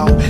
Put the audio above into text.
how